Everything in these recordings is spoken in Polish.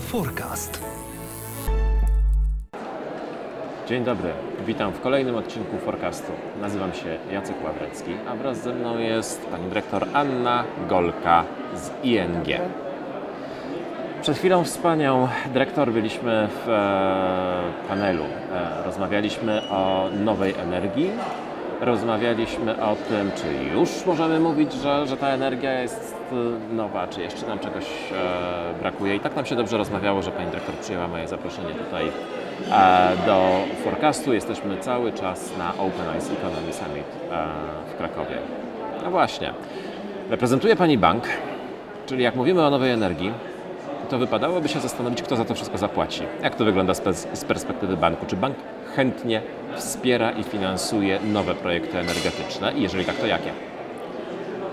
Forecast. Dzień dobry, witam w kolejnym odcinku Forecastu. Nazywam się Jacek Ławrecki, a wraz ze mną jest pani dyrektor Anna Golka z ING. Przed chwilą z panią dyrektor byliśmy w e, panelu. E, rozmawialiśmy o nowej energii, rozmawialiśmy o tym, czy już możemy mówić, że, że ta energia jest nowa, czy jeszcze nam czegoś e, brakuje. I tak nam się dobrze rozmawiało, że pani dyrektor przyjęła moje zaproszenie tutaj e, do forecastu. Jesteśmy cały czas na Open Eyes Economy Summit e, w Krakowie. No właśnie, reprezentuje pani bank, czyli jak mówimy o nowej energii, to wypadałoby się zastanowić, kto za to wszystko zapłaci. Jak to wygląda z pers- z perspektywy banku? Czy bank chętnie wspiera i finansuje nowe projekty energetyczne? I jeżeli tak, to jakie?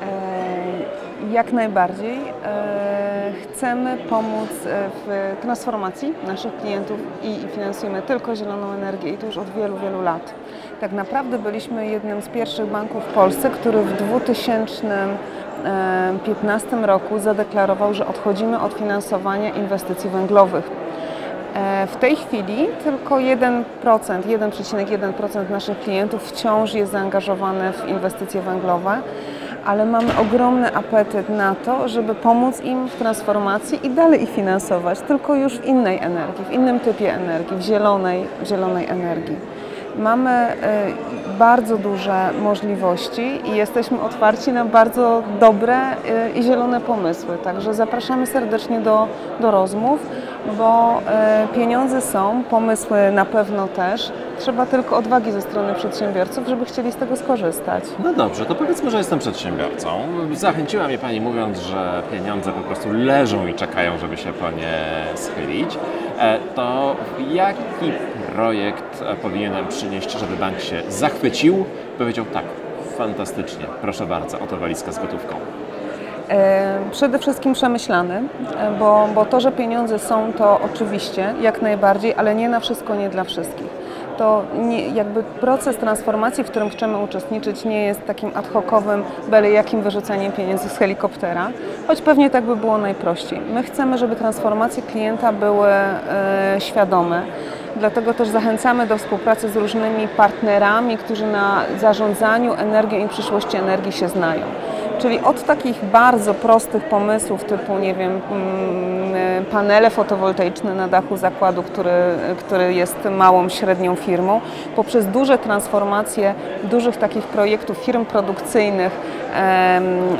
E, Jak najbardziej. E, Chcemy pomóc e, w transformacji naszych klientów i finansujemy tylko zieloną energię i to już od wielu, wielu lat. Tak naprawdę byliśmy jednym z pierwszych banków w Polsce, który w 2015 roku zadeklarował, że odchodzimy od finansowania inwestycji węglowych. E, W tej chwili tylko 1%, 1,1% naszych klientów wciąż jest zaangażowane w inwestycje węglowe, ale mamy ogromny apetyt na to, żeby pomóc im w transformacji i dalej ich finansować, tylko już w innej energii, w innym typie energii, w zielonej, w zielonej energii. Mamy e, bardzo duże możliwości i jesteśmy otwarci na bardzo dobre e, i zielone pomysły. Także zapraszamy serdecznie do, do rozmów, bo e, pieniądze są, pomysły na pewno też. Trzeba tylko odwagi ze strony przedsiębiorców, żeby chcieli z tego skorzystać. No dobrze, to powiedzmy, że jestem przedsiębiorcą. Zachęciła mnie Pani mówiąc, że pieniądze po prostu leżą i czekają, żeby się po nie schylić. E, To jaki projekt e, powinienem przynieść, żeby bank się zachwycił? Powiedział tak, fantastycznie, proszę bardzo, oto walizka z gotówką. E, Przede wszystkim przemyślany, e, bo, bo to, że pieniądze są, to oczywiście jak najbardziej, ale nie na wszystko, nie dla wszystkich. To nie, jakby proces transformacji, w którym chcemy uczestniczyć, nie jest takim ad hocowym, byle jakim wyrzucaniem pieniędzy z helikoptera, choć pewnie tak by było najprościej. My chcemy, żeby transformacje klienta były e, świadome. Dlatego też zachęcamy do współpracy z różnymi partnerami, którzy na zarządzaniu energią i przyszłości energii się znają. Czyli od takich bardzo prostych pomysłów typu, nie wiem, mm, panele fotowoltaiczne na dachu zakładu, który, który jest małą, średnią firmą, poprzez duże transformacje dużych takich projektów firm produkcyjnych,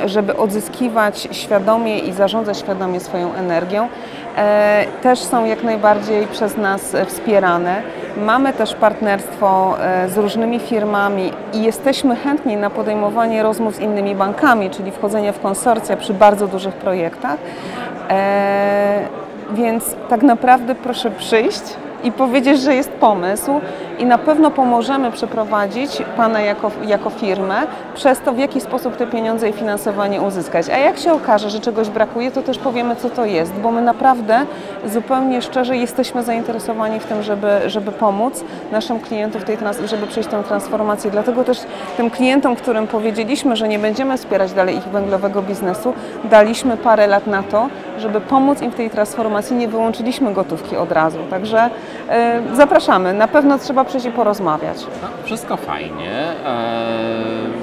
żeby odzyskiwać świadomie i zarządzać świadomie swoją energią, e, też są jak najbardziej przez nas wspierane. Mamy też partnerstwo e, z różnymi firmami i jesteśmy chętni na podejmowanie rozmów z innymi bankami, czyli wchodzenie w konsorcja przy bardzo dużych projektach. E, Więc tak naprawdę proszę przyjść i powiedzieć, że jest pomysł i na pewno pomożemy przeprowadzić Pana jako, jako firmę przez to, w jaki sposób te pieniądze i finansowanie uzyskać. A jak się okaże, że czegoś brakuje, to też powiemy, co to jest, bo my naprawdę zupełnie szczerze jesteśmy zainteresowani w tym, żeby, żeby pomóc naszym klientom w tej żeby przejść tę transformację. Dlatego też tym klientom, którym powiedzieliśmy, że nie będziemy wspierać dalej ich węglowego biznesu, daliśmy parę lat na to, żeby pomóc im w tej transformacji. Nie wyłączyliśmy gotówki od razu. Także e, zapraszamy. Na pewno trzeba przyjść i porozmawiać. No, wszystko fajnie. Eee,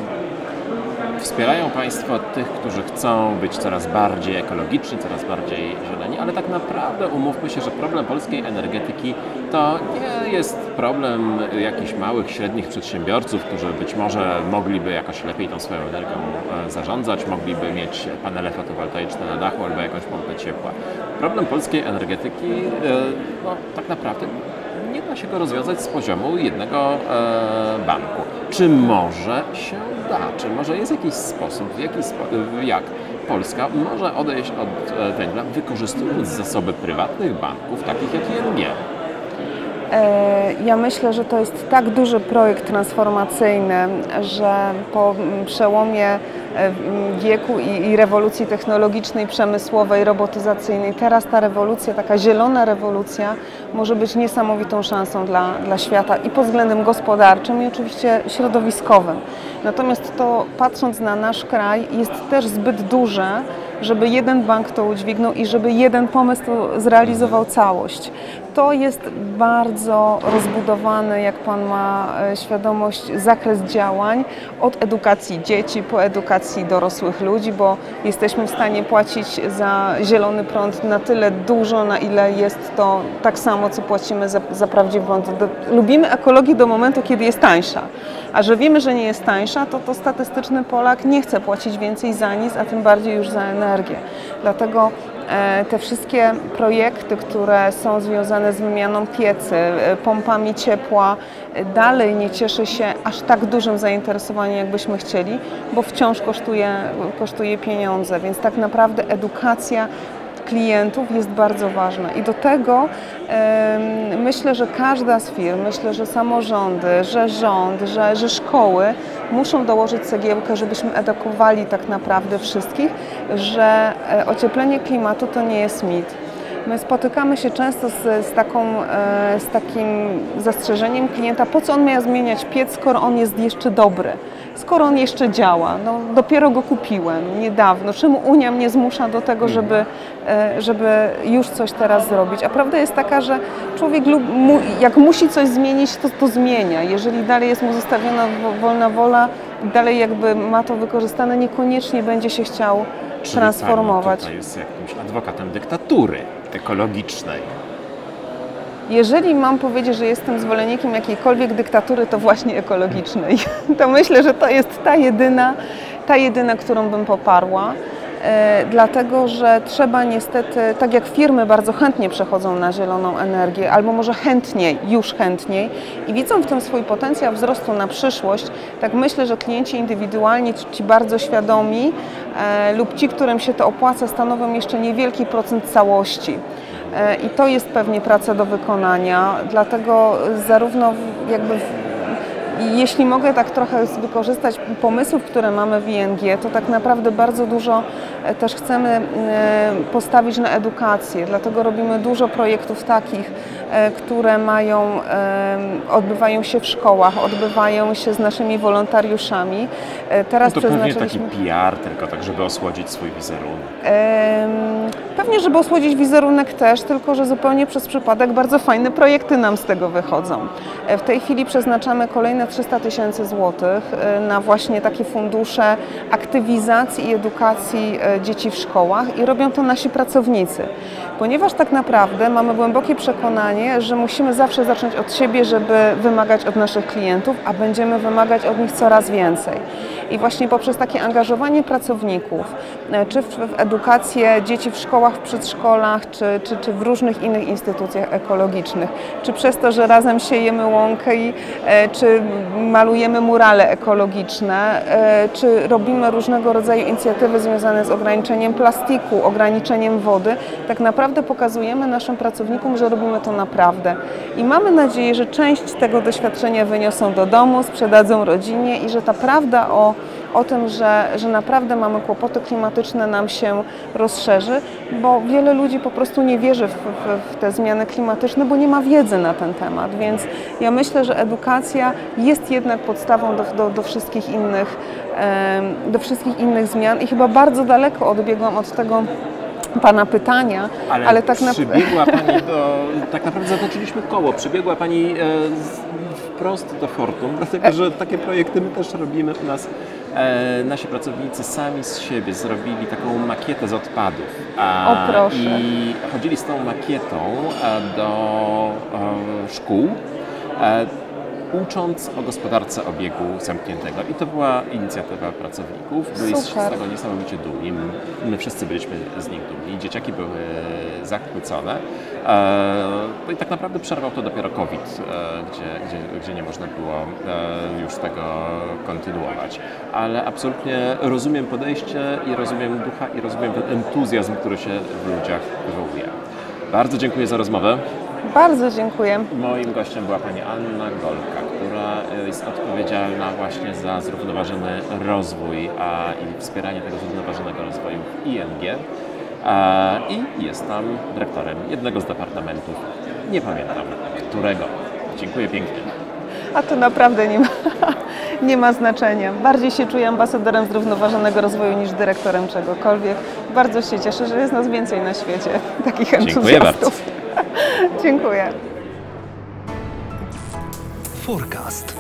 Wspierają Państwo tych, którzy chcą być coraz bardziej ekologiczni, coraz bardziej zieleni, ale tak naprawdę umówmy się, że problem polskiej energetyki to nie jest problem jakichś małych, średnich przedsiębiorców, którzy być może mogliby jakoś lepiej tą swoją energią e, zarządzać, mogliby mieć panele fotowoltaiczne na dachu albo jakąś pompę ciepła. Problem polskiej energetyki e, no, tak naprawdę nie da się go rozwiązać z poziomu jednego e, banku. Czy może się da? Czy może jest jakiś sposób, w jaki spo, jak Polska może odejść od e, węgla, wykorzystując zasoby prywatnych banków, takich jak ING? E, Ja myślę, że to jest tak duży projekt transformacyjny, że po mm, przełomie e, mm, wieku i, rewolucji technologicznej, przemysłowej, robotyzacyjnej, teraz ta rewolucja, taka zielona rewolucja, może być niesamowitą szansą dla, dla świata i pod względem gospodarczym, i oczywiście środowiskowym. Natomiast to, patrząc na nasz kraj, jest też zbyt duże, żeby jeden bank to udźwignął i żeby jeden pomysł to zrealizował całość. To jest bardzo rozbudowany, jak Pan ma e, świadomość, zakres działań od edukacji dzieci po edukacji dorosłych ludzi, bo jesteśmy w stanie płacić za zielony prąd na tyle dużo, na ile jest to tak samo, co płacimy za, za prawdziwy prąd. Lubimy ekologię do momentu, kiedy jest tańsza. A że wiemy, że nie jest tańsza, to to statystyczny Polak nie chce płacić więcej za nic, a tym bardziej już za energię. Dlatego te wszystkie projekty, które są związane z wymianą piecy, e, pompami ciepła, e, dalej nie cieszy się aż tak dużym zainteresowaniem, jakbyśmy chcieli, bo wciąż kosztuje, kosztuje pieniądze, więc tak naprawdę edukacja klientów jest bardzo ważna. I do tego myślę, że każda z firm, myślę, że samorządy, że rząd, że, że szkoły muszą dołożyć cegiełkę, żebyśmy edukowali tak naprawdę wszystkich, że e, ocieplenie klimatu to nie jest mit. My spotykamy się często z, z, taką, e, z takim zastrzeżeniem klienta, po co on miał zmieniać piec, skoro on jest jeszcze dobry skoro on jeszcze działa? No, dopiero go kupiłem niedawno. Czemu Unia mnie zmusza do tego, żeby, e, żeby już coś teraz zrobić? A prawda jest taka, że człowiek jak musi coś zmienić, to to zmienia. Jeżeli dalej jest mu zostawiona wolna wola, dalej jakby ma to wykorzystane, niekoniecznie będzie się chciał transformować. Pani jest jakimś adwokatem dyktatury ekologicznej. Jeżeli mam powiedzieć, że jestem zwolennikiem jakiejkolwiek dyktatury, to właśnie ekologicznej. To myślę, że to jest ta jedyna, ta jedyna którą bym poparła. E, dlatego, że trzeba niestety, tak jak firmy bardzo chętnie przechodzą na zieloną energię, albo może chętniej, już chętniej i widzą w tym swój potencjał wzrostu na przyszłość, tak myślę, że klienci indywidualni, ci bardzo świadomi e, lub ci, którym się to opłaca, stanowią jeszcze niewielki procent całości. E, I to jest pewnie praca do wykonania, dlatego zarówno jakby jeśli mogę tak trochę wykorzystać pomysłów, które mamy w ING, to tak naprawdę bardzo dużo e, też chcemy e, postawić na edukację. Dlatego robimy dużo projektów takich, które mają, odbywają się w szkołach, odbywają się z naszymi wolontariuszami. Teraz no to pewnie taki PR tylko tak, żeby osłodzić swój wizerunek. Pewnie, żeby osłodzić wizerunek też, tylko że zupełnie przez przypadek bardzo fajne projekty nam z tego wychodzą. W tej chwili przeznaczamy kolejne kolejne 300 tysięcy złotych na właśnie takie fundusze aktywizacji i edukacji dzieci w szkołach i robią to nasi pracownicy. Ponieważ tak naprawdę mamy głębokie przekonanie, że musimy zawsze zacząć od siebie, żeby wymagać od naszych klientów, a będziemy wymagać od nich coraz więcej. I właśnie poprzez takie angażowanie pracowników, y, czy w, edukację dzieci w szkołach, w przedszkolach, czy, czy, czy w różnych innych instytucjach ekologicznych, czy przez to, że razem siejemy łąkę i czy malujemy murale ekologiczne, e, czy robimy różnego rodzaju inicjatywy związane z ograniczeniem plastiku, ograniczeniem wody, tak naprawdę pokazujemy naszym pracownikom, że robimy to naprawdę. I mamy nadzieję, że część tego doświadczenia wyniosą do domu, sprzedadzą rodzinie i że ta prawda o o tym, że, że naprawdę mamy kłopoty klimatyczne, nam się rozszerzy, bo wiele ludzi po prostu nie wierzy w, w, w te zmiany klimatyczne, bo nie ma wiedzy na ten temat. Więc ja myślę, że edukacja jest jednak podstawą do, do, do wszystkich innych, do wszystkich innych zmian i chyba bardzo daleko odbiegłam od tego, Pana pytania, ale, ale tak naprawdę. Przybiegła Pani do. Tak naprawdę zatoczyliśmy koło. Przybiegła Pani e, wprost do Fortum, dlatego że takie projekty my też robimy u nas e, nasi pracownicy sami z siebie zrobili taką makietę z odpadów. A, o proszę. I chodzili z tą makietą e, do e, szkół. E, ucząc o gospodarce obiegu zamkniętego. I to była inicjatywa pracowników. Byli z tego niesamowicie dumni. My wszyscy byliśmy z nich dumni. Dzieciaki były zachwycone. E, no i tak naprawdę przerwał to dopiero COVID, e, gdzie, gdzie, gdzie nie można było e, już tego kontynuować. Ale absolutnie rozumiem podejście i rozumiem ducha i rozumiem ten entuzjazm, który się w ludziach wywołuje. Bardzo dziękuję za rozmowę. Bardzo dziękuję. Moim gościem była pani Anna Golka, która jest odpowiedzialna właśnie za zrównoważony rozwój a, i wspieranie tego zrównoważonego rozwoju w ING. A, I jest tam dyrektorem jednego z departamentów. Nie pamiętam którego. Dziękuję pięknie. A to naprawdę nie ma, nie ma znaczenia. Bardziej się czuję ambasadorem zrównoważonego rozwoju niż dyrektorem czegokolwiek. bardzo się cieszę, że jest nas więcej na świecie, takich Dziękuję entuzjastów. Dziękuję. Forecast.